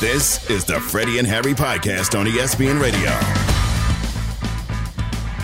This is the Freddie and Harry podcast on ESPN Radio.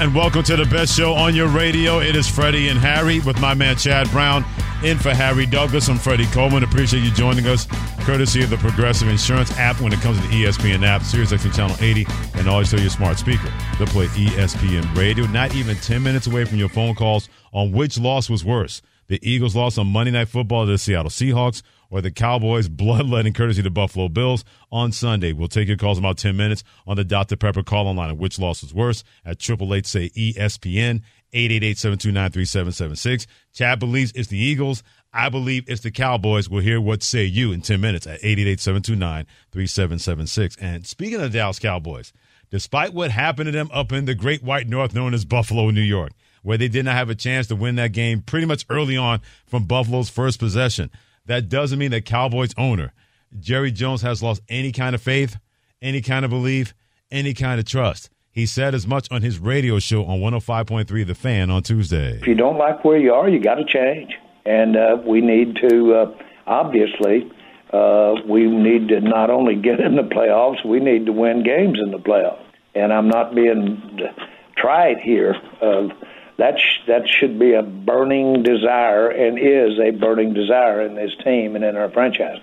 And welcome to the best show on your radio. It is Freddie and Harry with my man Chad Brown. In for Harry Douglas, I'm Freddie Coleman. Appreciate you joining us, courtesy of the Progressive Insurance app when it comes to the ESPN app, Sirius XM Channel 80, and always tell your smart speaker to play ESPN Radio. Not even 10 minutes away from your phone calls on which loss was worse. The Eagles lost on Monday Night Football to the Seattle Seahawks or the Cowboys bloodletting courtesy the Buffalo Bills on Sunday. We'll take your calls in about 10 minutes on the Dr. Pepper call online of which loss was worse at 888 say ESPN 888-729-3776. Chad believes it's the Eagles. I believe it's the Cowboys. We'll hear what say you in 10 minutes at 888-729-3776. And speaking of the Dallas Cowboys, despite what happened to them up in the great white north known as Buffalo, New York, where they did not have a chance to win that game pretty much early on from Buffalo's first possession, that doesn't mean that Cowboys owner Jerry Jones has lost any kind of faith, any kind of belief, any kind of trust. He said as much on his radio show on 105.3 The Fan on Tuesday. If you don't like where you are, you got to change. And uh, we need to, uh, obviously, uh, we need to not only get in the playoffs, we need to win games in the playoffs. And I'm not being trite here. Uh, that sh- that should be a burning desire, and is a burning desire in this team and in our franchise.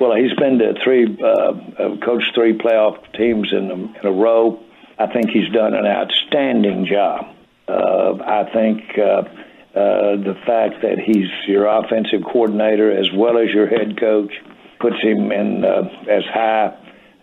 Well, he's been to three, uh, uh, coached three playoff teams in a, in a row. I think he's done an outstanding job. Uh, I think uh, uh, the fact that he's your offensive coordinator as well as your head coach puts him in uh, as high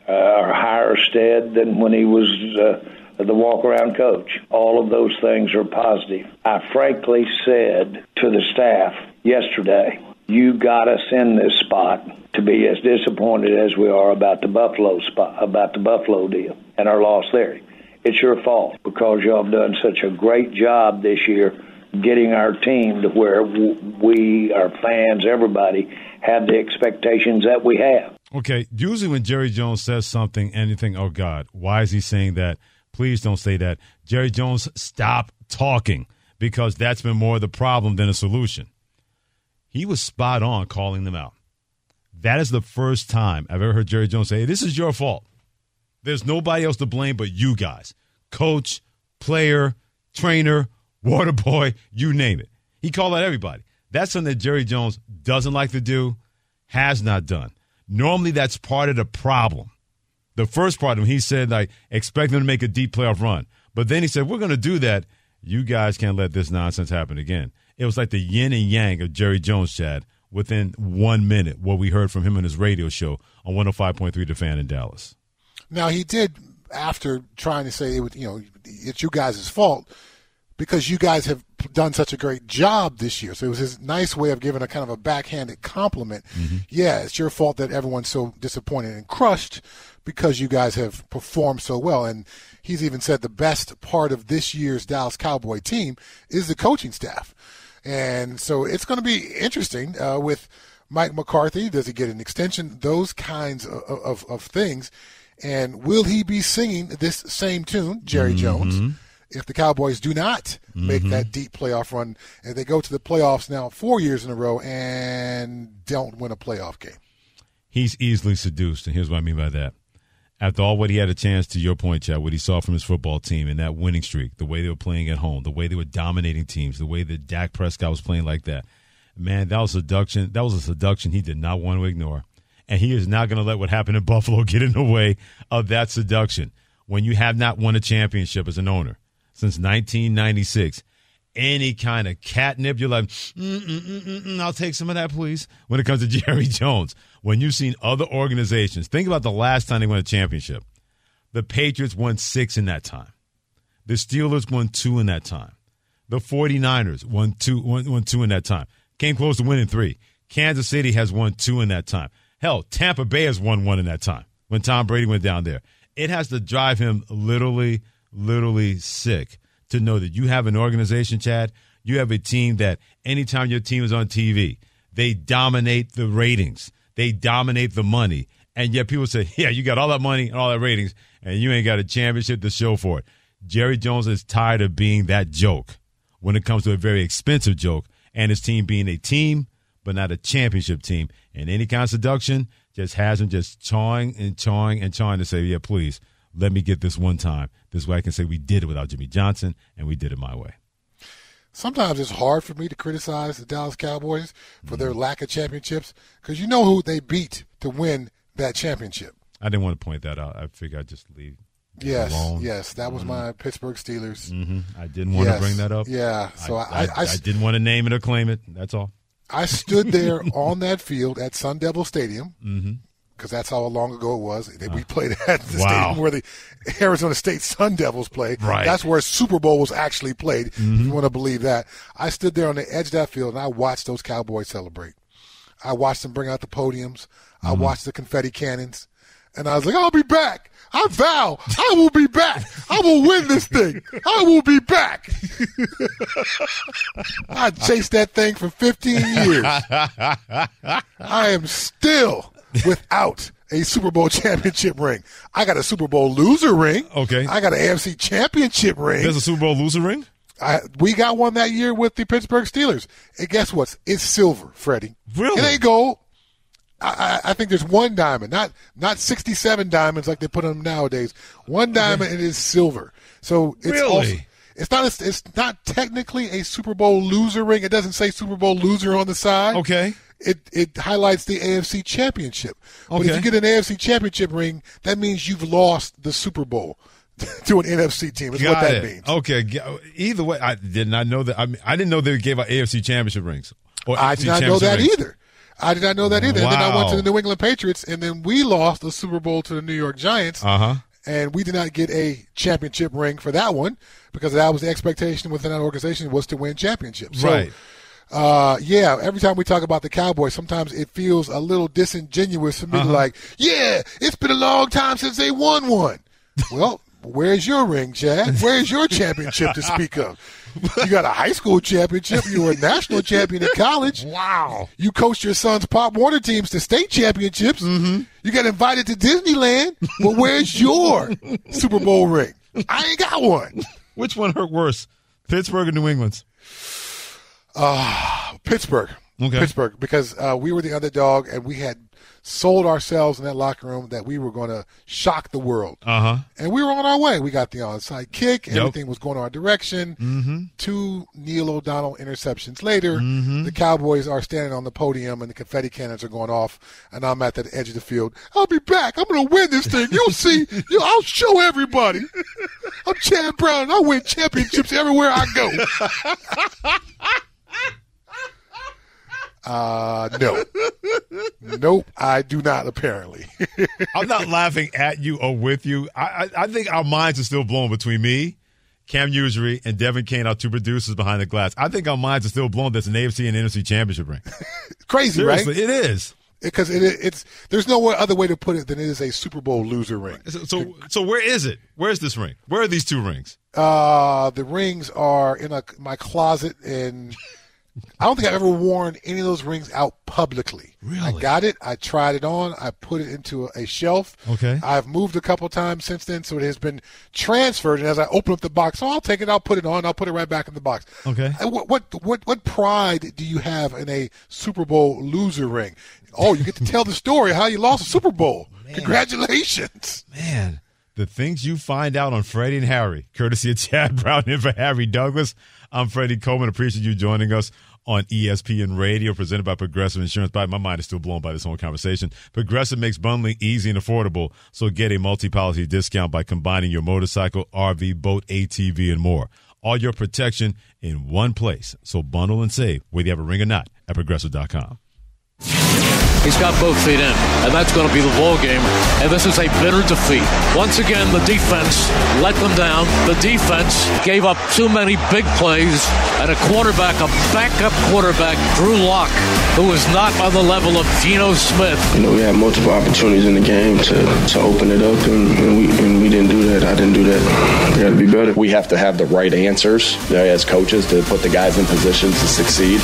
uh, or higher stead than when he was uh, the walk around coach. All of those things are positive. I frankly said to the staff yesterday, you got us in this spot to be as disappointed as we are about the Buffalo spot, about the Buffalo deal and our loss there. It's your fault because y'all have done such a great job this year getting our team to where we, our fans, everybody, have the expectations that we have. Okay, usually when Jerry Jones says something, anything, oh God, why is he saying that? Please don't say that. Jerry Jones, stop talking because that's been more of the problem than a solution. He was spot on calling them out. That is the first time I've ever heard Jerry Jones say, hey, This is your fault. There's nobody else to blame but you guys coach, player, trainer, water boy, you name it. He called out everybody. That's something that Jerry Jones doesn't like to do, has not done. Normally, that's part of the problem. The first part of him, he said, like, expect them to make a deep playoff run. But then he said, we're going to do that. You guys can't let this nonsense happen again. It was like the yin and yang of Jerry Jones, Chad, within one minute, what we heard from him on his radio show on 105.3 The Fan in Dallas. Now he did after trying to say it was, you know it's you guys' fault because you guys have done such a great job this year. So it was his nice way of giving a kind of a backhanded compliment. Mm-hmm. Yeah, it's your fault that everyone's so disappointed and crushed because you guys have performed so well. And he's even said the best part of this year's Dallas Cowboy team is the coaching staff. And so it's going to be interesting uh, with Mike McCarthy. Does he get an extension? Those kinds of, of, of things. And will he be singing this same tune, Jerry Jones, if the Cowboys do not make that deep playoff run and they go to the playoffs now four years in a row and don't win a playoff game? He's easily seduced, and here's what I mean by that. After all what he had a chance, to your point, Chad, what he saw from his football team and that winning streak, the way they were playing at home, the way they were dominating teams, the way that Dak Prescott was playing like that, man, that was seduction. That was a seduction he did not want to ignore. And he is not going to let what happened in Buffalo get in the way of that seduction. When you have not won a championship as an owner since 1996, any kind of catnip, you're like, mm, mm, mm, I'll take some of that, please. When it comes to Jerry Jones, when you've seen other organizations, think about the last time they won a championship. The Patriots won six in that time. The Steelers won two in that time. The 49ers won two, won, won two in that time. Came close to winning three. Kansas City has won two in that time. Hell, Tampa Bay has won one in that time when Tom Brady went down there. It has to drive him literally, literally sick to know that you have an organization, Chad. You have a team that anytime your team is on TV, they dominate the ratings, they dominate the money. And yet people say, yeah, you got all that money and all that ratings, and you ain't got a championship to show for it. Jerry Jones is tired of being that joke when it comes to a very expensive joke and his team being a team, but not a championship team. And any kind of seduction just has him just chawing and chawing and chawing to say, yeah, please, let me get this one time. This way I can say we did it without Jimmy Johnson and we did it my way. Sometimes it's hard for me to criticize the Dallas Cowboys for their lack of championships because you know who they beat to win that championship. I didn't want to point that out. I figured I'd just leave. Yes, alone. yes, that was my Pittsburgh Steelers. hmm I didn't want Yes, to bring that up. Yeah, so I, I, I, I, I didn't want to name it or claim it. That's all. I stood there on that field at Sun Devil Stadium Mm-hmm. Because that's how long ago it was. We played at the Wow. stadium where the Arizona State Sun Devils play. Right. That's where Super Bowl was actually played. Mm-hmm. you want to believe that, I stood there on the edge of that field and I watched those Cowboys celebrate. I watched them bring out the podiums. I Mm-hmm. watched the confetti cannons, and I was like, "I'll be back. I vow, I will be back. I will win this thing. I will be back." I chased that thing for 15 years. I am still without a Super Bowl championship ring. I got a Super Bowl loser ring. Okay. I got an AFC championship ring. There's a Super Bowl loser ring? I, we got one that year with the Pittsburgh Steelers. And guess what? It's silver, Freddie. Really? It ain't gold. I, I I think there's one diamond, not not 67 diamonds like they put on them nowadays. One diamond and it is silver. So it's Really? also, it's not a, it's not technically a Super Bowl loser ring. It doesn't say Super Bowl loser on the side. Okay. It it highlights the AFC championship. But if you get an AFC championship ring, that means you've lost the Super Bowl to an NFC team. Is Got what that it. means. Okay. Either way, I did not know that. I, mean, I didn't know they gave out AFC championship rings. Or I did not know that rings. either. I did not know that either. And then I went to the New England Patriots, and then we lost the Super Bowl to the New York Giants. Uh-huh. And we did not get a championship ring for that one because that was the expectation within that organization was to win championships. So, Right. Uh, yeah, every time we talk about the Cowboys, sometimes it feels a little disingenuous for me Uh-huh. to like, yeah, it's been a long time since they won one. well, where's your ring, Chad? Where's your championship to speak of? You got a high school championship. You were a national champion in college. Wow. You coached your son's Pop Warner teams to state championships. Mm-hmm. You got invited to Disneyland. But where's your Super Bowl ring? I ain't got one. Which one hurt worse, Pittsburgh or New England's? Pittsburgh. Okay. Pittsburgh, because uh, we were the underdog and we had sold ourselves in that locker room that we were going to shock the world. Uh huh. And we were on our way. We got the onside kick. Yep. Everything was going our direction. Mm-hmm. Two Neil O'Donnell interceptions later, Mm-hmm. the Cowboys are standing on the podium and the confetti cannons are going off. And I'm at the edge of the field. I'll be back. I'm going to win this thing. You'll see. You, I'll show everybody. I'm Chad Brown. I win championships everywhere I go. Uh, no. nope, I do not, apparently. I'm not laughing at you or with you. I, I, I think our minds are still blown between me, Cam Usury, and Devin Kane, our two producers behind the glass. I think our minds are still blown. That's an AFC and NFC championship ring. Crazy, Seriously, right? it is. because it, it's there's no other way to put it than it is a Super Bowl loser ring. So, so, so where is it? Where's this ring? Where are these two rings? Uh, the rings are in a, my closet, and I don't think I've ever worn any of those rings out publicly. Really? I got it. I tried it on. I put it into a, shelf. Okay. I've moved a couple times since then, so it has been transferred. And as I open up the box, so I'll take it. I'll put it on. I'll put it right back in the box. Okay. Uh, what what what what pride do you have in a Super Bowl loser ring? Oh, you get to tell the story how you lost a Super Bowl. Congratulations. Man, the things you find out on Freddie and Harry, courtesy of Chad Brown and for Harry Douglas. I'm Freddie Coleman. Appreciate you joining us on ESPN Radio, presented by Progressive Insurance. By my mind is still blown by this whole conversation. Progressive makes bundling easy and affordable, so get a multi-policy discount by combining your motorcycle, RV, boat, ATV, and more. All your protection in one place. So bundle and save, whether you have a ring or not, at progressive.com. He's got both feet in, and that's going to be the ball game. And this is a bitter defeat. Once again, the defense let them down. The defense gave up too many big plays, and a quarterback, a backup quarterback, Drew Lock, who is not on the level of Geno Smith. You know, we had multiple opportunities in the game to, to open it up, and, and we and we didn't do that. I didn't do that. We got to be better. We have to have the right answers uh, as coaches to put the guys in positions to succeed.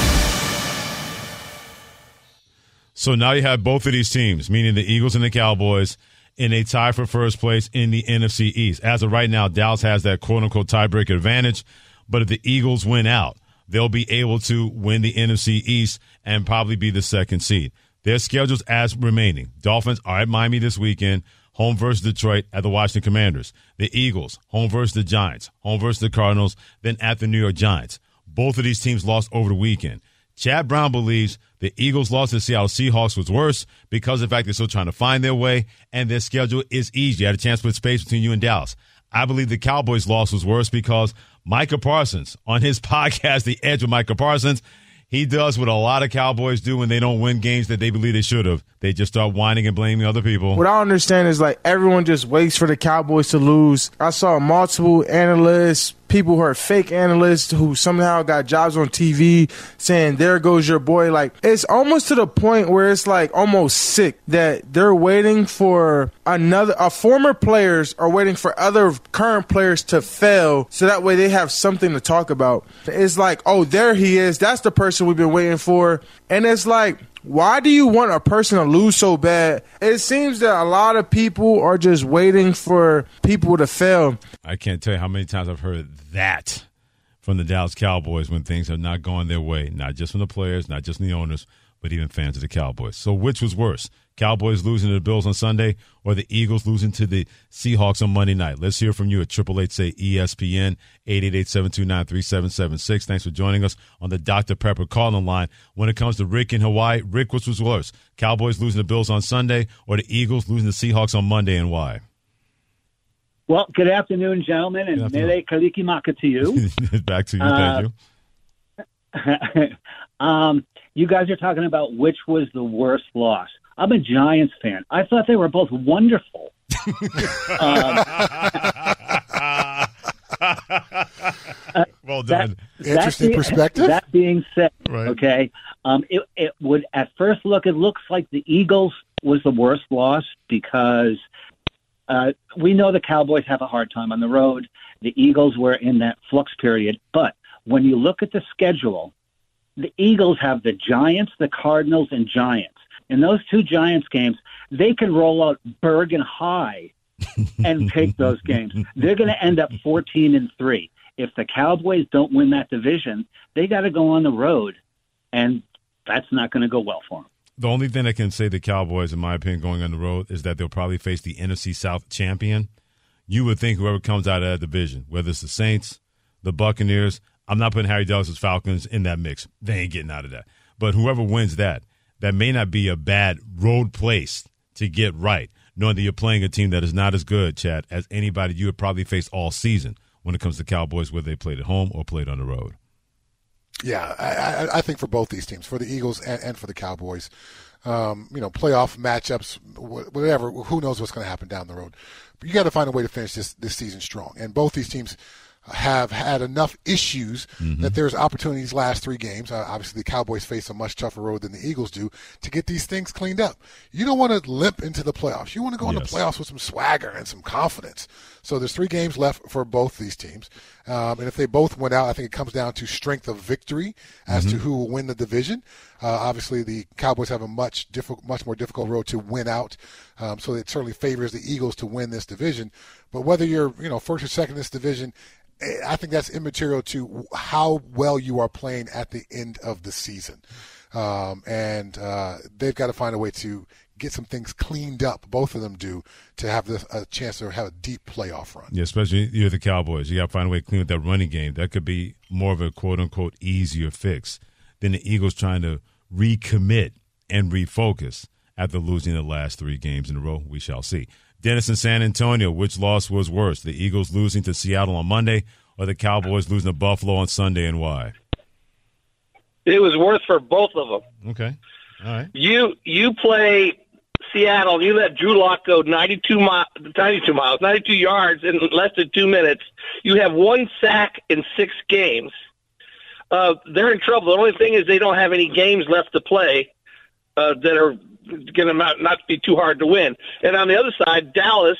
So now you have both of these teams, meaning the Eagles and the Cowboys, in a tie for first place in the NFC East. As of right now, Dallas has that quote unquote tiebreaker advantage. But if the Eagles win out, they'll be able to win the NFC East and probably be the second seed. Their schedules as remaining. Dolphins are at Miami this weekend, home versus Detroit at the Washington Commanders. The Eagles, home versus the Giants, home versus the Cardinals, then at the New York Giants. Both of these teams lost over the weekend. Chad Brown believes the Eagles' loss to the Seattle Seahawks was worse because of the fact they're still trying to find their way and their schedule is easy. You had a chance to put space between you and Dallas. I believe the Cowboys' loss was worse because Micah Parsons on his podcast, The Edge with Micah Parsons, he does what a lot of Cowboys do when they don't win games that they believe they should have. They just start whining and blaming other people. What I understand is like everyone just waits for the Cowboys to lose. I saw multiple analysts, people who are fake analysts who somehow got jobs on TV saying, There goes your boy. Like, it's almost to the point where it's like almost sick that they're waiting for another, a former players are waiting for other current players to fail so that way they have something to talk about. It's like, Oh, there he is. That's the person we've been waiting for. And it's like, why do you want a person to lose so bad? It seems that a lot of people are just waiting for people to fail. I can't tell you how many times I've heard that from the Dallas Cowboys when things are not going their way, not just from the players, not just from the owners, but even fans of the Cowboys. So, which was worse? Cowboys losing to the Bills on Sunday or the Eagles losing to the Seahawks on Monday night? Let's hear from you at Triple Eight Say ESPN, 888-729-3776. Thanks for joining us on the Dr. Pepper calling line. When it comes to Rick in Hawaii, Rick, which was worse? Cowboys losing the Bills on Sunday or the Eagles losing the Seahawks on Monday and why? Well, good afternoon, gentlemen, and Mele Kalikimaka to you. Back to you. Uh, Thank you. um, you guys are talking about which was the worst loss. I'm a Giants fan. I thought they were both wonderful. um, well done. That, Interesting that perspective. That being said, right. okay, um, it, it would at first look it looks like the Eagles was the worst loss because uh, we know the Cowboys have a hard time on the road. The Eagles were in that flux period, but when you look at the schedule, the Eagles have the Giants, the Cardinals, and Giants. In those two Giants games, they can roll out Bergen High and take those games. They're going to end up 14 and 3. If the Cowboys don't win that division, they got to go on the road, and that's not going to go well for them. The only thing I can say the Cowboys, in my opinion, going on the road is that they'll probably face the NFC South champion. You would think whoever comes out of that division, whether it's the Saints, the Buccaneers, I'm not putting Harry Douglas' Falcons in that mix. They ain't getting out of that. But whoever wins that, that may not be a bad road place to get right, knowing that you're playing a team that is not as good, Chad, as anybody you would probably face all season when it comes to Cowboys, whether they played at home or played on the road. Yeah, I, I think for both these teams, for the Eagles and, and for the Cowboys, um, you know, playoff matchups, whatever, who knows what's going to happen down the road. But you got to find a way to finish this, this season strong. And both these teams have had enough issues mm-hmm. that there's opportunities last three games. Uh, obviously, the Cowboys face a much tougher road than the Eagles do to get these things cleaned up. You don't want to limp into the playoffs. You want to go yes. into playoffs with some swagger and some confidence. So there's three games left for both these teams, um, and if they both went out, I think it comes down to strength of victory as mm-hmm. to who will win the division. Uh, obviously, the Cowboys have a much difficult, much more difficult road to win out, um, so it certainly favors the Eagles to win this division. But whether you're, you know, first or second in this division, I think that's immaterial to how well you are playing at the end of the season. Um, and uh, they've got to find a way to get some things cleaned up. Both of them do to have a chance to have a deep playoff run. Yeah, especially you're the Cowboys. You got to find a way to clean up that running game. That could be more of a quote unquote easier fix than the Eagles trying to recommit and refocus after losing the last three games in a row. We shall see. Dennis in San Antonio, which loss was worse? The Eagles losing to Seattle on Monday or the Cowboys losing to Buffalo on Sunday and why? It was worse for both of them. Okay. All right. You you play Seattle. You let Drew Lock go 92 miles, 92 miles, 92 yards in less than two minutes. You have one sack in six games. Uh, they're in trouble. The only thing is they don't have any games left to play uh, that are going to not, not be too hard to win. And on the other side, Dallas,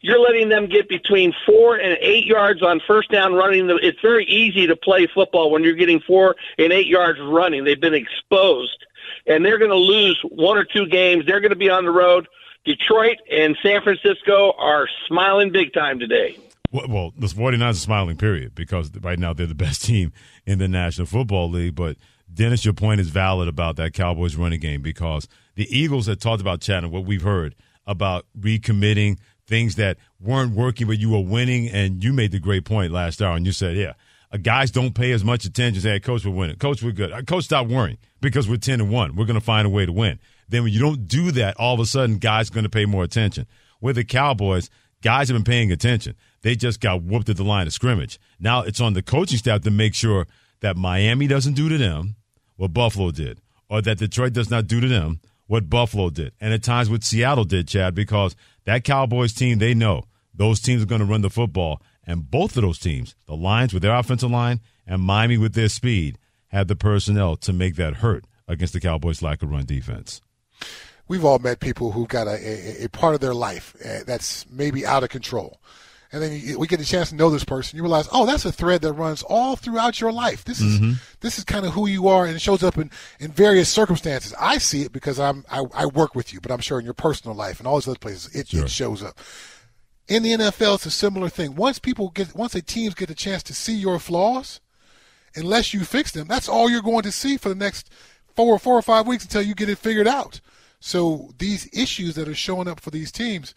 you're letting them get between four and eight yards on first down running. The, it's very easy to play football when you're getting four and eight yards running. They've been exposed, and they're going to lose one or two games. They're going to be on the road. Detroit and San Francisco are smiling big time today. Well, the 49ers are smiling, period, because right now they're the best team in the National Football League. But Dennis, your point is valid about that Cowboys running game because the Eagles had talked about Chatting, what we've heard about recommitting things that weren't working, but you were winning. And you made the great point last hour, and you said, yeah, uh, guys don't pay as much attention. Say, hey, coach, we're winning. Coach, we're good. Uh, coach, stop worrying because we're 10 and 1. We're going to find a way to win. Then when you don't do that, all of a sudden, guys are going to pay more attention. With the Cowboys, guys have been paying attention. They just got whooped at the line of scrimmage. Now it's on the coaching staff to make sure that Miami doesn't do to them what Buffalo did, or that Detroit does not do to them what Buffalo did. And at times what Seattle did, Chad, because that Cowboys team, they know those teams are going to run the football. And both of those teams, the Lions with their offensive line and Miami with their speed, had the personnel to make that hurt against the Cowboys' lack of run defense. We've all met people who've got a, a, a part of their life uh, that's maybe out of control. And then you, we get a chance to know this person. You realize, oh, that's a thread that runs all throughout your life. This is Mm-hmm. this is kind of who you are, and it shows up in, in various circumstances. I see it because I'm I, I work with you, but I'm sure in your personal life and all these other places, it, it shows up. In the NFL, it's a similar thing. Once people get, once the teams get a chance to see your flaws, unless you fix them, that's all you're going to see for the next four, four or five weeks until you get it figured out. So these issues that are showing up for these teams,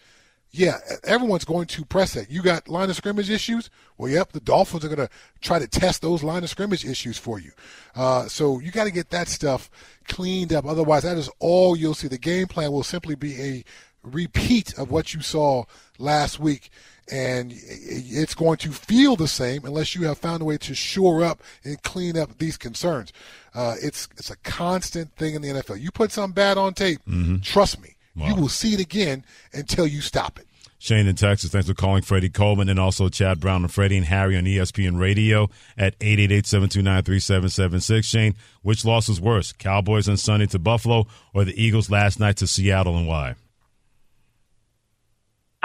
yeah, everyone's going to press it. You got line of scrimmage issues? Well, yep, the Dolphins are going to try to test those line of scrimmage issues for you. Uh, so you got to get that stuff cleaned up. Otherwise, that is all you'll see. The game plan will simply be a repeat of what you saw last week. And it's going to feel the same unless you have found a way to shore up and clean up these concerns. Uh, it's it's a constant thing in the NFL. You put something bad on tape, trust me, you will see it again until you stop it. Shane in Texas, thanks for calling Freddie Coleman and also Chad Brown and Freddie and Harry on ESPN Radio at 888-729-3776. Shane, which loss was worse, Cowboys on Sunday to Buffalo or the Eagles last night to Seattle and why?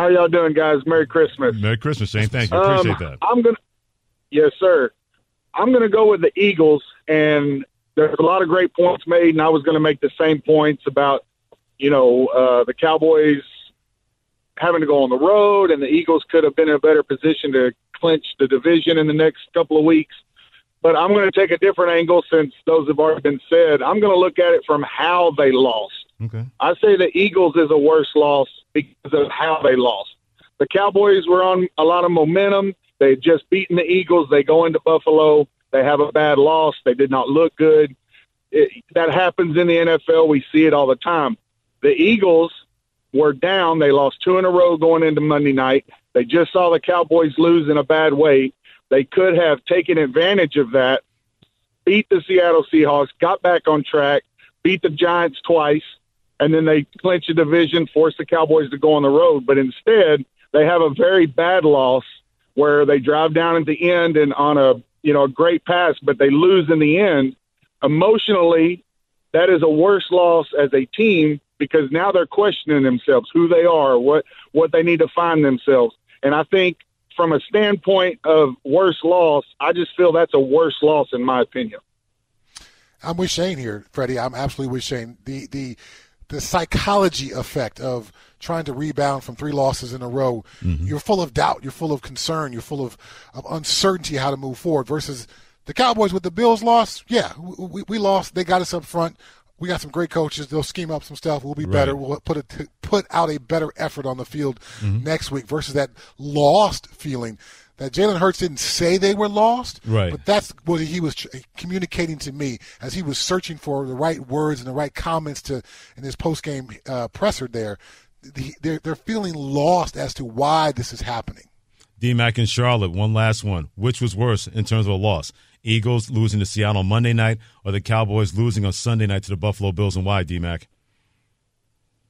How y'all doing, guys? Merry Christmas. Merry Christmas, Shane. Thank you. Appreciate Um, that. I'm gonna, yes, sir. I'm gonna go with the Eagles, and there's a lot of great points made, and I was gonna make the same points about, you know, uh, the Cowboys having to go on the road, and the Eagles could have been in a better position to clinch the division in the next couple of weeks. But I'm going to take a different angle since those have already been said. I'm going to look at it from how they lost. Okay. I say the Eagles is a worse loss because of how they lost. The Cowboys were on a lot of momentum. They just beaten the Eagles. They go into Buffalo. They have a bad loss. They did not look good. It, that happens in the NFL. We see it all the time. The Eagles were down. They lost two in a row going into Monday night. They just saw the Cowboys lose in a bad way. They could have taken advantage of that, beat the Seattle Seahawks, got back on track, beat the Giants twice, and then they clinch the division, force the Cowboys to go on the road. But instead, they have a very bad loss where they drive down at the end and on a you know a great pass, but they lose in the end. Emotionally, that is a worse loss as a team because now they're questioning themselves, who they are, what what they need to find themselves. And I think from a standpoint of worse loss, I just feel that's a worse loss in my opinion. I'm with Shane here, Freddie. I'm absolutely with Shane. The the the psychology effect of trying to rebound from three losses in a row. Mm-hmm. You're full of doubt. You're full of concern. You're full of, of uncertainty how to move forward. Versus the Cowboys with the Bills loss. Yeah, we, we lost. They got us up front. We got some great coaches. They'll scheme up some stuff. We'll be better. We'll put a, put out a better effort on the field mm-hmm. next week. Versus that lost feeling that Jalen Hurts didn't say they were lost, Right. But that's what he was tr- communicating to me as he was searching for the right words and the right comments to in his post game uh, presser. There, the, they're they're feeling lost as to why this is happening. D-Mac in Charlotte, one last one. Which was worse in terms of a loss? Eagles losing to Seattle on Monday night or the Cowboys losing on Sunday night to the Buffalo Bills and why, D-Mac?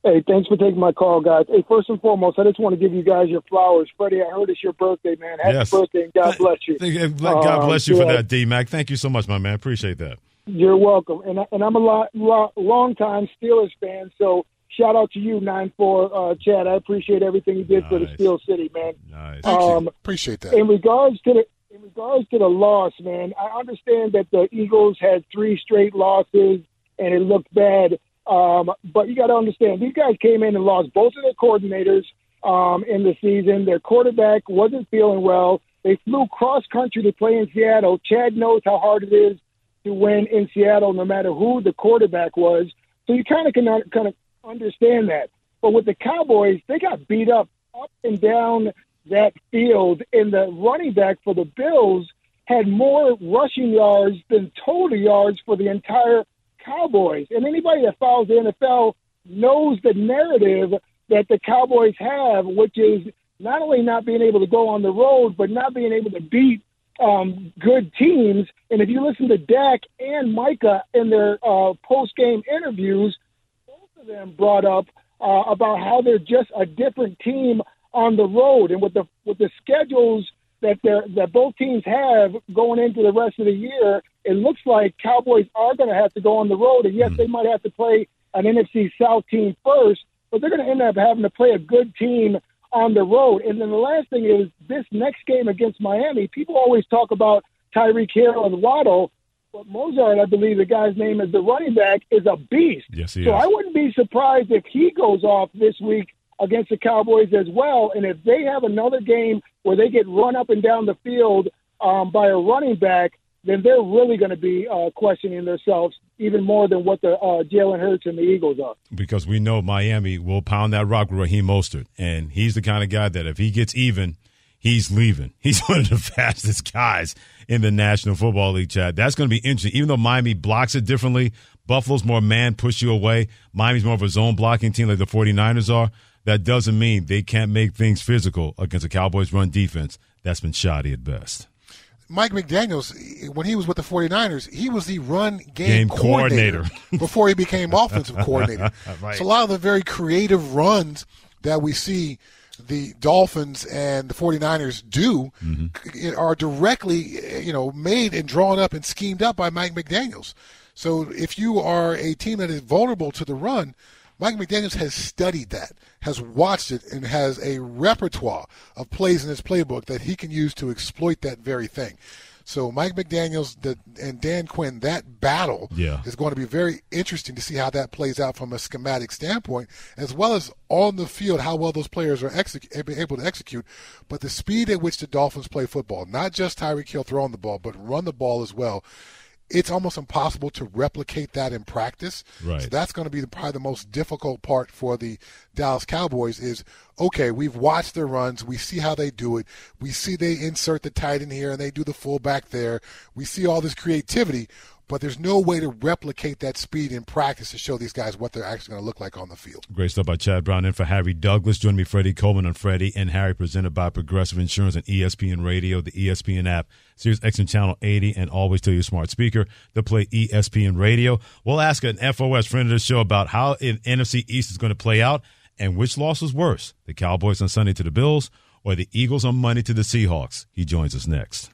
Hey, thanks for taking my call, guys. Hey, first and foremost, I just want to give you guys your flowers. Freddie, I heard it's your birthday, man. Happy Yes. birthday, and God bless you. God Um, bless you for yeah, that, D-Mac. Thank you so much, my man. Appreciate that. You're welcome. And, I- and I'm a lot, lot, long time Steelers fan, so shout out to you, 9-4, uh, Chad. I appreciate everything you did for the Steel City, man. Nice. Thank Um, you. Appreciate that. In regards to the in regards to the loss, man, I understand that the Eagles had three straight losses and it looked bad. Um, but you got to understand, these guys came in and lost both of their coordinators um, in the season. Their quarterback wasn't feeling well. They flew cross country to play in Seattle. Chad knows how hard it is to win in Seattle, no matter who the quarterback was. So you kind of can kind of understand that. But with the Cowboys, they got beat up up and down that field, and the running back for the Bills had more rushing yards than total yards for the entire Cowboys. And anybody that follows the NFL knows the narrative that the Cowboys have, which is not only not being able to go on the road, but not being able to beat um, good teams. And if you listen to Dak and Micah in their uh, post game interviews, both of them brought up uh, about how they're just a different team on the road, and with the with the schedules that they're that both teams have going into the rest of the year, it looks like Cowboys are going to have to go on the road, and yes, mm-hmm. they might have to play an NFC South team first, but they're going to end up having to play a good team on the road. And then the last thing is this next game against Miami. People always talk about Tyreek Hill and Waddle. But Mostert, I believe the guy's name is the running back, is a beast. Yes, he so is. I wouldn't be surprised if he goes off this week against the Cowboys as well. And if they have another game where they get run up and down the field um, by a running back, then they're really going to be uh, questioning themselves even more than what the uh, Jalen Hurts and the Eagles are. because we know Miami will pound that rock with Raheem Mostert, and he's the kind of guy that if he gets even, he's leaving. He's one of the fastest guys in the National Football League, Chad. That's going to be interesting. Even though Miami blocks it differently, Buffalo's more man push you away. Miami's more of a zone blocking team like the 49ers are. That doesn't mean they can't make things physical against a Cowboys run defense that's been shoddy at best. Mike McDaniels, when he was with the 49ers, he was the run game, Game coordinator. before he became offensive coordinator. Right. So a lot of the very creative runs that we see the Dolphins and the 49ers do Mm-hmm. are directly, you know, made and drawn up and schemed up by Mike McDaniels. So if you are a team that is vulnerable to the run, Mike McDaniels has studied that, has watched it, and has a repertoire of plays in his playbook that he can use to exploit that very thing. So Mike McDaniels and Dan Quinn, that battle Yeah. is going to be very interesting to see how that plays out from a schematic standpoint, as well as on the field how well those players are exec- able to execute. But the speed at which the Dolphins play football, not just Tyreek Hill throwing the ball, but run the ball as well. It's almost impossible to replicate that in practice. Right. So that's going to be the, probably the most difficult part for the Dallas Cowboys is okay, we've watched their runs, we see how they do it, we see they insert the tight end here and they do the fullback there. We see all this creativity, but there's no way to replicate that speed in practice to show these guys what they're actually going to look like on the field. Great stuff by Chad Brown and for Harry Douglas. Join me, Freddie Coleman, on Freddie and Harry, presented by Progressive Insurance and ESPN Radio, the ESPN app, Sirius XM Channel 80, and always tell your smart speaker to play ESPN Radio. We'll ask an FOS friend of the show about how an NFC East is going to play out and which loss was worse, the Cowboys on Sunday to the Bills or the Eagles on Monday to the Seahawks. He joins us next.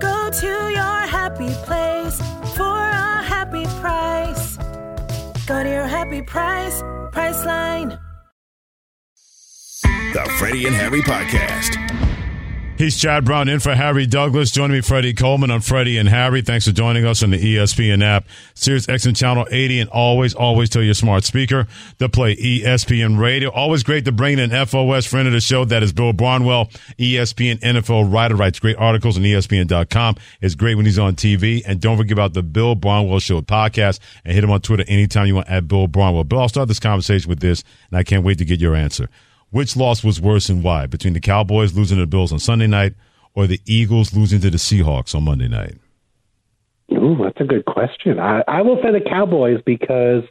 Go to your happy place for a happy price. Go to your happy price, Priceline. The Freddie and Harry Podcast. He's Chad Brown in for Harry Douglas. Joining me, Freddie Coleman on Freddie and Harry. Thanks for joining us on the ESPN app, Sirius XM Channel 80, and always, always tell your smart speaker to play ESPN Radio. Always great to bring in an FOS friend of the show. That is Bill Barnwell, ESPN NFL writer, writes great articles on ESPN.com. It's great when he's on TV. And don't forget about the Bill Barnwell Show podcast and hit him on Twitter anytime you want at Bill Barnwell. Bill, I'll start this conversation with this, and I can't wait to get your answer. Which loss was worse and why? Between the Cowboys losing to the Bills on Sunday night or the Eagles losing to the Seahawks on Monday night? Ooh, that's a good question. I, I will say the Cowboys because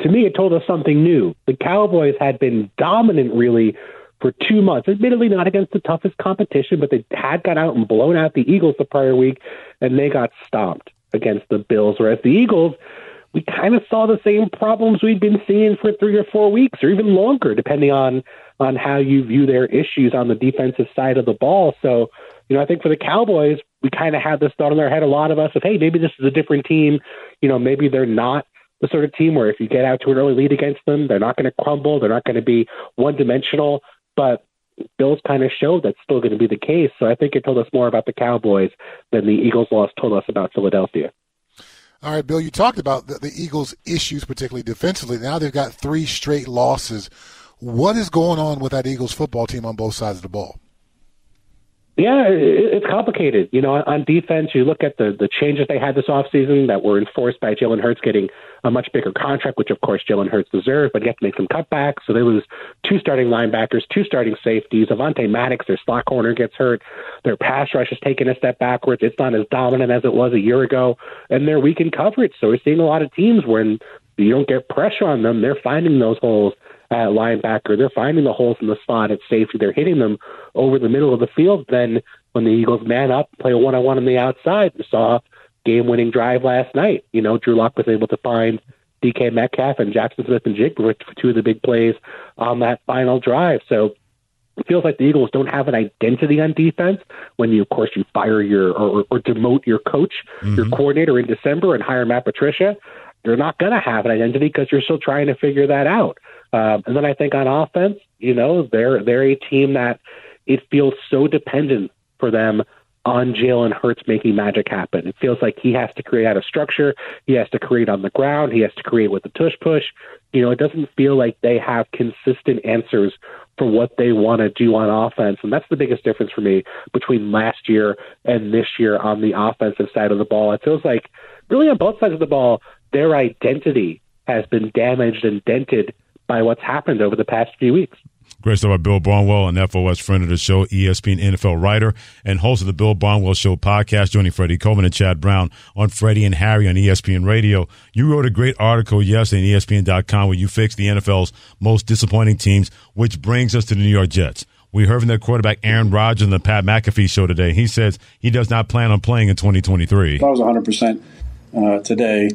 to me it told us something new. The Cowboys had been dominant really for two months. Admittedly not against the toughest competition, but they had got out and blown out the Eagles the prior week and they got stomped against the Bills. Whereas the Eagles we kind of saw the same problems we'd been seeing for three or four weeks or even longer, depending on on how you view their issues on the defensive side of the ball. So, you know, I think for the Cowboys, we kind of had this thought in our head, a lot of us, of, hey, maybe this is a different team. You know, maybe they're not the sort of team where if you get out to an early lead against them, they're not going to crumble. They're not going to be one dimensional. But Bills kind of showed that's still going to be the case. So I think it told us more about the Cowboys than the Eagles loss told us about Philadelphia. All right, Bill, you talked about the, the Eagles' issues, particularly defensively. Now they've got three straight losses. What is going on with that Eagles football team on both sides of the ball? Yeah, it's complicated. You know, on defense, you look at the the changes they had this offseason that were enforced by Jalen Hurts getting a much bigger contract, which of course Jalen Hurts deserved, but you have to make some cutbacks. So they lose two starting linebackers, two starting safeties. Avonte Maddox, their slot corner, gets hurt. Their pass rush has taken a step backwards. It's not as dominant as it was a year ago, and they're weak in coverage. So we're seeing a lot of teams when you don't get pressure on them, they're finding those holes at linebacker. They're finding the holes in the slot at safety. They're hitting them over the middle of the field. Then when the Eagles man up, play a one on one on the outside, we saw game winning drive last night. You know, Drew Lock was able to find DK Metcalf and Jaxon Smith-Njigba for two of the big plays on that final drive. So it feels like the Eagles don't have an identity on defense when you, of course, you fire your or, or demote your coach, mm-hmm. your coordinator in December and hire Matt Patricia. You're not going to have an identity because you're still trying to figure that out. Um, and then I think on offense, you know, they're they're a team that it feels so dependent for them on Jalen Hurts making magic happen. It feels like he has to create out of structure. He has to create on the ground. He has to create with the tush push. You know, it doesn't feel like they have consistent answers for what they want to do on offense. And that's the biggest difference for me between last year and this year on the offensive side of the ball. It feels like really on both sides of the ball, their identity has been damaged and dented by what's happened over the past few weeks. Great stuff by Bill Barnwell, an FOS friend of the show, ESPN NFL writer, and host of the Bill Barnwell Show podcast, joining Freddie Coleman and Chad Brown on Freddie and Harry on ESPN Radio. You wrote a great article yesterday on ESPN.com where you fixed the NFL's most disappointing teams, which brings us to the New York Jets. We heard from their quarterback Aaron Rodgers on the Pat McAfee show today. He says he does not plan on playing in 2023. If I was 100% uh, today,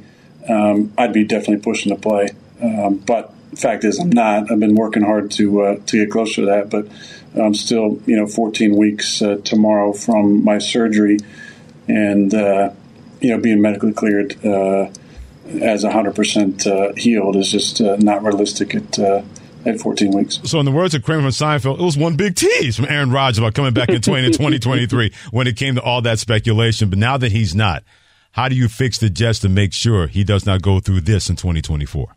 um, I'd be definitely pushing to play. Um, but the fact is, I'm not. I've been working hard to uh, to get closer to that, but I'm still, you know, 14 weeks uh, tomorrow from my surgery, and uh, you know, being medically cleared uh, as 100% uh, healed is just uh, not realistic at at 14 weeks. So, in the words of Kramer from Seinfeld, it was one big tease from Aaron Rodgers about coming back in 20 2023 when it came to all that speculation. But now that he's not, How do you fix the Jets to make sure he does not go through this in 2024?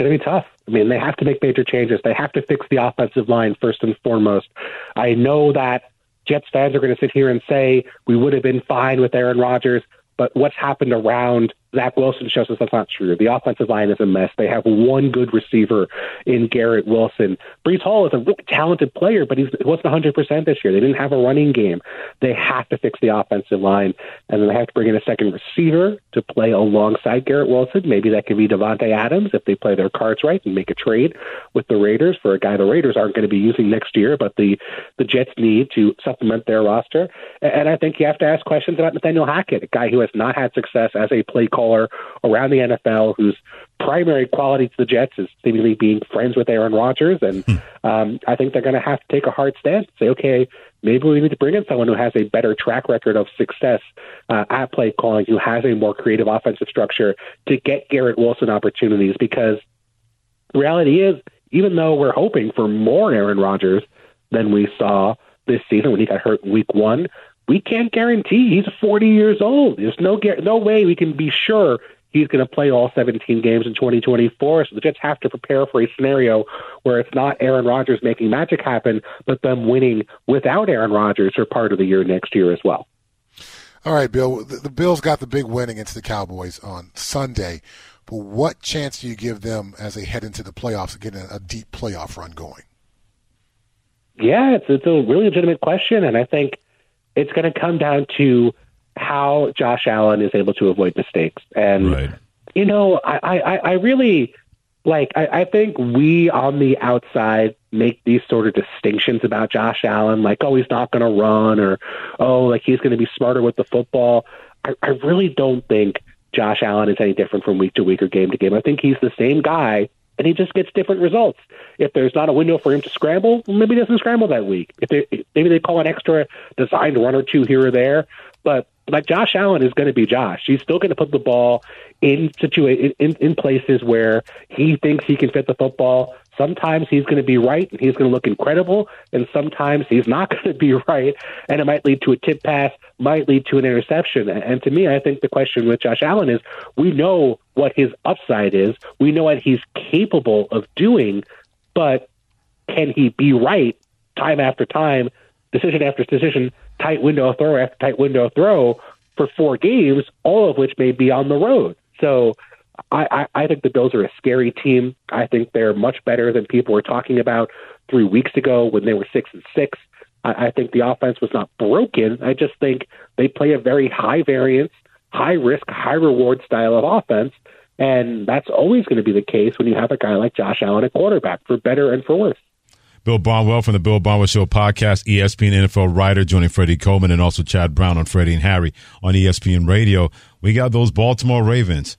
Going to be tough. I mean, they have to make major changes. They have to fix the offensive line first and foremost. I know that Jets fans are going to sit here and say we would have been fine with Aaron Rodgers, but what's happened around Zach Wilson shows us that's not true. The offensive line is a mess. They have one good receiver in Garrett Wilson. Breece Hall is a really talented player, but he wasn't 100% this year. They didn't have a running game. They have to fix the offensive line, and then they have to bring in a second receiver to play alongside Garrett Wilson. Maybe that could be Davante Adams if they play their cards right and make a trade with the Raiders for a guy the Raiders aren't going to be using next year, but the, the Jets need to supplement their roster. And I think you have to ask questions about Nathaniel Hackett, a guy who has not had success as a play caller around the NFL whose primary quality to the Jets is seemingly being friends with Aaron Rodgers. And um, I think they're going to have to take a hard stance and say, okay, maybe we need to bring in someone who has a better track record of success uh, at play calling, who has a more creative offensive structure to get Garrett Wilson opportunities. Because the reality is, even though we're hoping for more Aaron Rodgers than we saw this season when he got hurt in week one, we can't guarantee he's 40 years old. There's no no way we can be sure he's going to play all 17 games in 2024. So the Jets have to prepare for a scenario where it's not Aaron Rodgers making magic happen, but them winning without Aaron Rodgers for part of the year next year as well. All right, Bill. The, the Bills got the big win against the Cowboys on Sunday. But what chance do you give them as they head into the playoffs of getting a, a deep playoff run going? Yeah, it's, it's a really legitimate question. And I think – it's going to come down to how Josh Allen is able to avoid mistakes. And right. you know, I, I, I really like I, I think we on the outside make these sort of distinctions about Josh Allen, like, oh, he's not gonna run or oh, like he's gonna be smarter with the football. I, I really don't think Josh Allen is any different from week to week or game to game. I think he's the same guy and he just gets different results. If there's not a window for him to scramble, maybe he doesn't scramble that week. If they, maybe they call an extra designed run or two here or there, but like Josh Allen is going to be Josh. He's still going to put the ball in situa- in, in places where he thinks he can fit the football. Sometimes he's going to be right and he's going to look incredible, and sometimes he's not going to be right, and it might lead to a tip pass, might lead to an interception. And to me, I think the question with Josh Allen is we know what his upside is, we know what he's capable of doing, but can he be right time after time, decision after decision, tight window throw after tight window throw for four games, all of which may be on the road? So I, I, I think the Bills are a scary team. I think they're much better than people were talking about three weeks ago when they were six and six. I, I think the offense was not broken. I just think they play a very high variance, high risk, high reward style of offense. And that's always going to be the case when you have a guy like Josh Allen at quarterback, for better and for worse. Bill Barnwell from the Bill Barnwell Show podcast, ESPN NFL writer, joining Freddie Coleman and also Chad Brown on Freddie and Harry on ESPN Radio. We got those Baltimore Ravens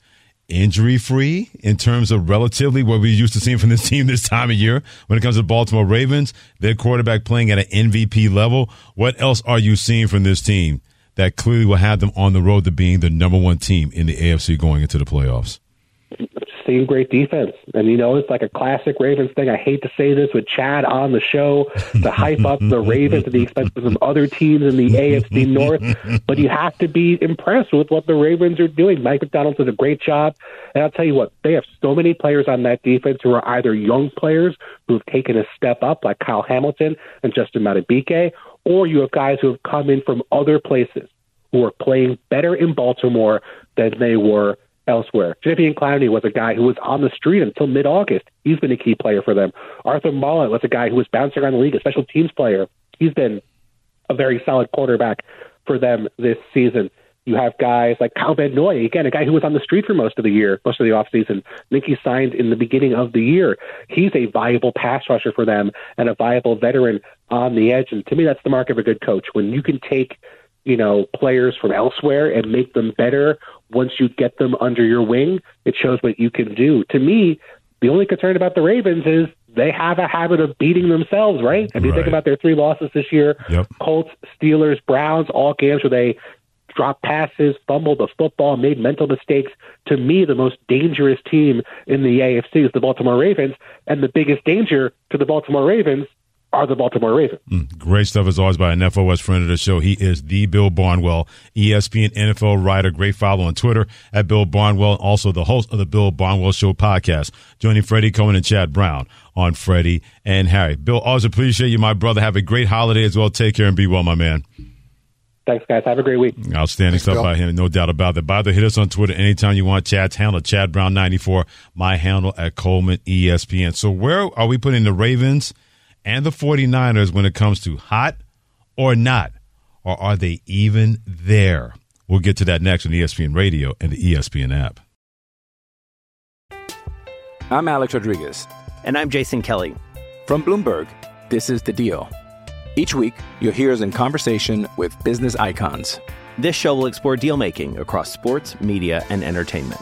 injury free in terms of relatively what we used to seeing from this team this time of year when it comes to Baltimore Ravens, their quarterback playing at an MVP level. What else are you seeing from this team that clearly will have them on the road to being the number one team in the AFC going into the playoffs? Same great defense. And, you know, it's like a classic Ravens thing. I hate to say this with Chad on the show to hype up the Ravens at the expense of some other teams in the AFC North, but you have to be impressed with what the Ravens are doing. Mike Macdonald does a great job. And I'll tell you what, they have so many players on that defense who are either young players who've taken a step up, like Kyle Hamilton and Justin Madubuike, or you have guys who have come in from other places who are playing better in Baltimore than they were elsewhere. Jadeveon Clowney was a guy who was on the street until mid August. He's been a key player for them. Arthur Maulet was a guy who was bouncing around the league, a special teams player. He's been a very solid quarterback for them this season. You have guys like Kyle Van Noy, again, a guy who was on the street for most of the year, most of the offseason. Think signed in the beginning of the year. He's a viable pass rusher for them and a viable veteran on the edge. And to me, that's the mark of a good coach. When you can take you know, players from elsewhere and make them better once you get them under your wing. It shows what you can do. To me, the only concern about the Ravens is they have a habit of beating themselves, right? If you right. think about their three losses this year, yep. Colts, Steelers, Browns, all games where they dropped passes, fumbled the football, made mental mistakes. To me, the most dangerous team in the AFC is the Baltimore Ravens, and the biggest danger to the Baltimore Ravens are the Baltimore Ravens. Mm, great stuff as always by an FOS friend of the show. He is the Bill Barnwell, ESPN NFL writer. Great follow on Twitter at Bill Barnwell, also the host of the Bill Barnwell Show podcast. Joining Freddie Cohen and Chad Brown on Freddie and Harry. Bill, always appreciate you, my brother. Have a great holiday as well. Take care and be well, my man. Thanks, guys. Have a great week. Outstanding Thanks, stuff Bill. by him, no doubt about that. By the way, hit us on Twitter anytime you want. Chad's handle, Chad Brown ninety four. My handle at Coleman ESPN. So where are we putting the Ravens and the 49ers when it comes to hot or not? Or are they even there? We'll get to that next on ESPN Radio and the ESPN app. I'm Alex Rodriguez. And I'm Jason Kelly. From Bloomberg, this is The Deal. Each week, you'll hear us in conversation with business icons. This show will explore deal making across sports, media, and entertainment.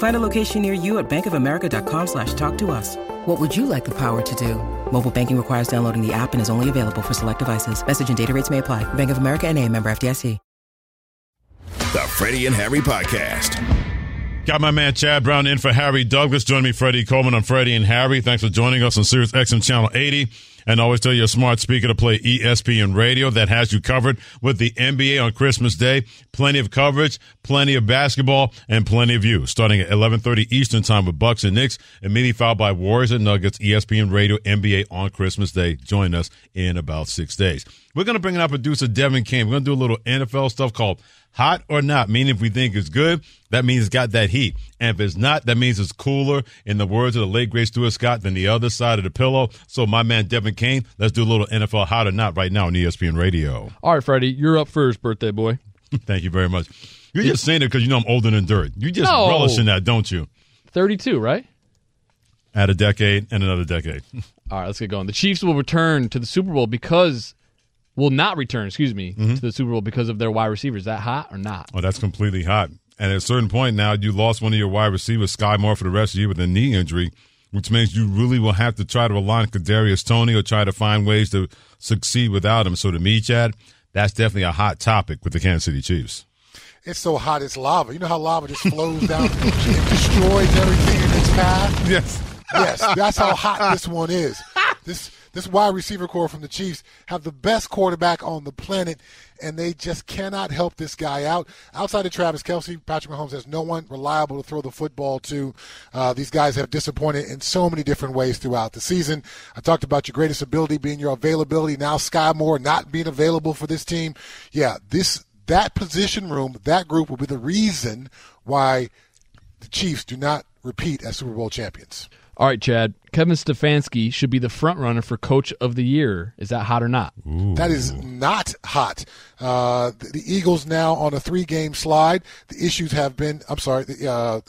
Find a location near you at bankofamerica.com slash talk to us. What would you like the power to do? Mobile banking requires downloading the app and is only available for select devices. Message and data rates may apply. Bank of America and a member FDIC. The Freddie and Harry Podcast. Got my man Chad Brown in for Harry Douglas. Join me, Freddie Coleman. I'm Freddie and Harry. Thanks for joining us on Sirius XM Channel 80. And always tell your smart speaker to play ESPN Radio. That has you covered with the NBA on Christmas Day. Plenty of coverage, plenty of basketball, and plenty of you. Starting at 11:30 Eastern Time with Bucks and Knicks, immediately followed by Warriors and Nuggets. ESPN Radio NBA on Christmas Day. Join us in about six days. We're going to bring in our producer Devin King. We're going to do a little NFL stuff called hot or not, meaning if we think it's good, that means it's got that heat. And if it's not, that means it's cooler, in the words of the late great Stuart Scott, than the other side of the pillow. So my man Devin Kane, let's do a little NFL hot or not right now on ESPN Radio. All right, Freddie, you're up first, birthday boy. Thank you very much. You're just saying it because you know I'm older than dirt. You're just No. relish in that, don't you? 32, right? Add a decade and another decade. All right, let's get going. The Chiefs will return to the Super Bowl because will not return, excuse me, Mm-hmm. to the Super Bowl because of their wide receivers. Is that hot or not? Oh, that's completely hot. And at a certain point now, you lost one of your wide receivers, Sky Moore, for the rest of the year with a knee injury, which means you really will have to try to rely on Kadarius Toney or try to find ways to succeed without him. So to me, Chad, that's definitely a hot topic with the Kansas City Chiefs. It's so hot, it's lava. You know how lava just flows down and destroys everything in its path? Yes. Yes, that's how hot this one is. This this wide receiver corps from the Chiefs have the best quarterback on the planet, and they just cannot help this guy out. Outside of Travis Kelce, Patrick Mahomes has no one reliable to throw the football to. Uh, these guys have disappointed in so many different ways throughout the season. I talked about your greatest ability being your availability. Now Sky Moore not being available for this team. Yeah, this that position room, that group will be the reason why the Chiefs do not repeat as Super Bowl champions. All right, Chad. Kevin Stefanski should be the front runner for Coach of the Year. Is that hot or not? That is not hot. Uh, the, the Eagles now on a three-game slide. The issues have been. I'm sorry. The, uh,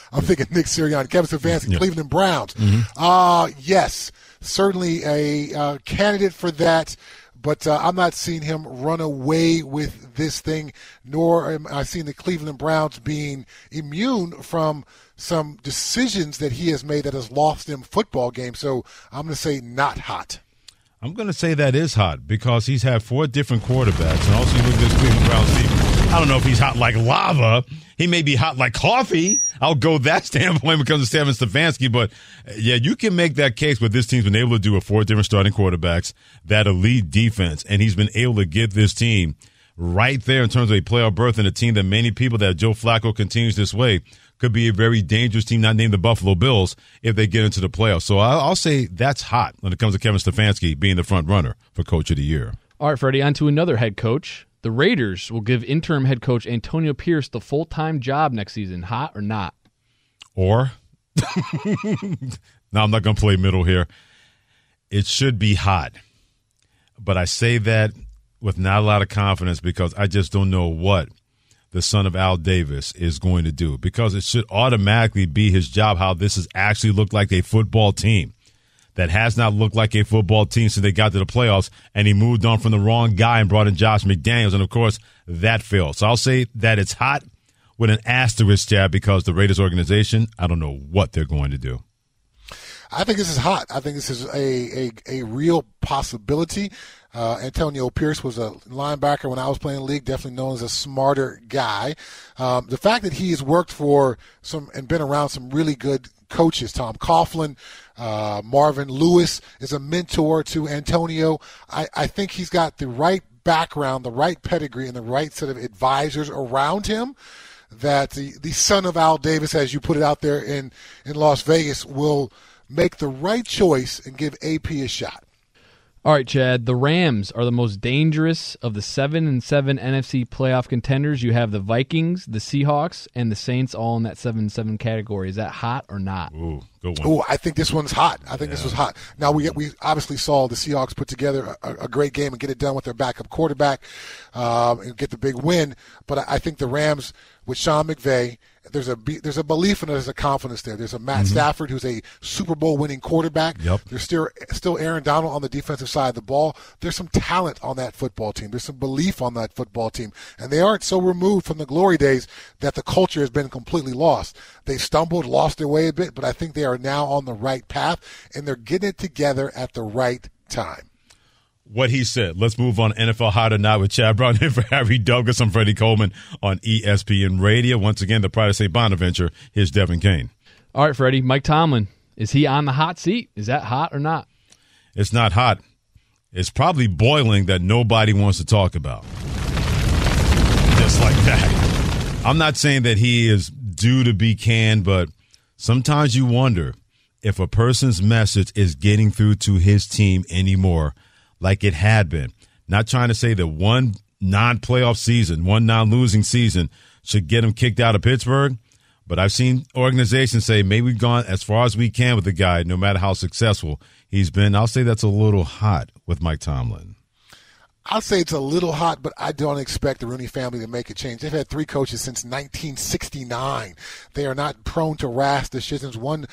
I'm thinking Nick Sirianni, Kevin Stefanski, Yeah. Cleveland Browns. Mhm. Uh, yes, certainly a uh, candidate for that. But uh, I'm not seeing him run away with this thing, nor am I seeing the Cleveland Browns being immune from some decisions that he has made that has lost them football games. So I'm going to say not hot. I'm going to say that is hot because he's had four different quarterbacks. And also, look at this Cleveland Browns team. I don't know if he's hot like lava. He may be hot like coffee. I'll go that standpoint when it comes to Steven Stefanski. But uh, yeah, you can make that case where this team's been able to do with four different starting quarterbacks, that elite defense, and he's been able to get this team right there in terms of a playoff berth and a team that many people that Joe Flacco continues this way could be a very dangerous team, not named the Buffalo Bills, if they get into the playoffs. So I'll, I'll say that's hot when it comes to Kevin Stefanski being the front runner for Coach of the Year. All right, Freddie, on to another head coach. The Raiders will give interim head coach Antonio Pierce the full time job next season. Hot or not? Or, now I'm not going to play middle here. It should be hot. But I say that with not a lot of confidence because I just don't know what the son of Al Davis is going to do because it should automatically be his job how this has actually looked like a football team that has not looked like a football team since they got to the playoffs and he moved on from the wrong guy and brought in Josh McDaniels and of course that failed. So I'll say that it's hot with an asterisk jab because the Raiders organization, I don't know what they're going to do. I think this is hot. I think this is a, a, a real possibility. Uh, Antonio Pierce was a linebacker when I was playing the league, definitely known as a smarter guy. Um, the fact that he has worked for some and been around some really good coaches, Tom Coughlin, uh, Marvin Lewis is a mentor to Antonio. I, I think he's got the right background, the right pedigree, and the right set of advisors around him that the, the son of Al Davis, as you put it out there in, in Las Vegas, will make the right choice and give AP a shot. All right, Chad. The Rams are the most dangerous of the seven and seven NFC playoff contenders. You have the Vikings, the Seahawks, and the Saints all in that seven and seven category. Is that hot or not? Ooh, good one. Oh, I think this one's hot. I think yeah. this was hot. Now we we obviously saw the Seahawks put together a, a great game and get it done with their backup quarterback um, and get the big win. But I, I think the Rams with Sean McVay there's a there's a belief and there's a confidence there. There's a Matt mm-hmm. Stafford who's a Super Bowl winning quarterback. Yep. There's still still Aaron Donald on the defensive side of the ball. There's some talent on that football team. There's some belief on that football team, and they aren't so removed from the glory days that the culture has been completely lost. They stumbled, lost their way a bit, but I think they are now on the right path, and they're getting it together at the right time what he said. Let's move on NFL Hot or Not with Chad Brown and for Harry Douglas. I'm Freddie Coleman on ESPN Radio. Once again, the Pride of St. Bonaventure. Here's Devin Kane. All right, Freddie. Mike Tomlin. Is he on the hot seat? Is that hot or not? It's not hot. It's probably boiling that nobody wants to talk about. Just like that. I'm not saying that he is due to be canned, but sometimes you wonder if a person's message is getting through to his team anymore – like it had been. Not trying to say that one non playoff season, one non losing season should get him kicked out of Pittsburgh. But I've seen organizations say maybe we've gone as far as we can with the guy, no matter how successful he's been. I'll say that's a little hot with Mike Tomlin. I'll say it's a little hot, but I don't expect the Rooney family to make a change. They've had three coaches since 1969. They are not prone to rash decisions. One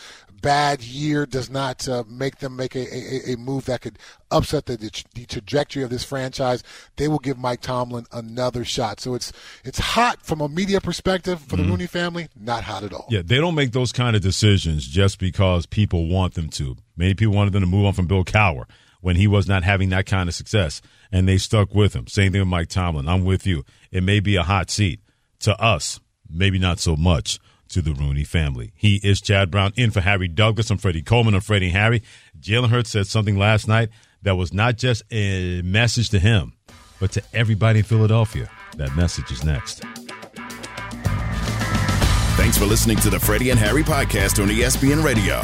bad year does not uh, make them make a, a, a, move that could upset the, the trajectory of this franchise. They will give Mike Tomlin another shot. So it's it's hot from a media perspective for the mm-hmm. Rooney family, not hot at all. Yeah, they don't make those kind of decisions just because people want them to. Many people wanted them to move on from Bill Cowher when he was not having that kind of success, and they stuck with him. Same thing with Mike Tomlin. I'm with you. It may be a hot seat to us, maybe not so much to the Rooney family. He is Chad Brown in for Harry Douglas. I'm Freddie Coleman. I'm Freddie and Harry. Jalen Hurts said something last night that was not just a message to him, but to everybody in Philadelphia. That message is next. Thanks for listening to the Freddie and Harry podcast on ESPN Radio.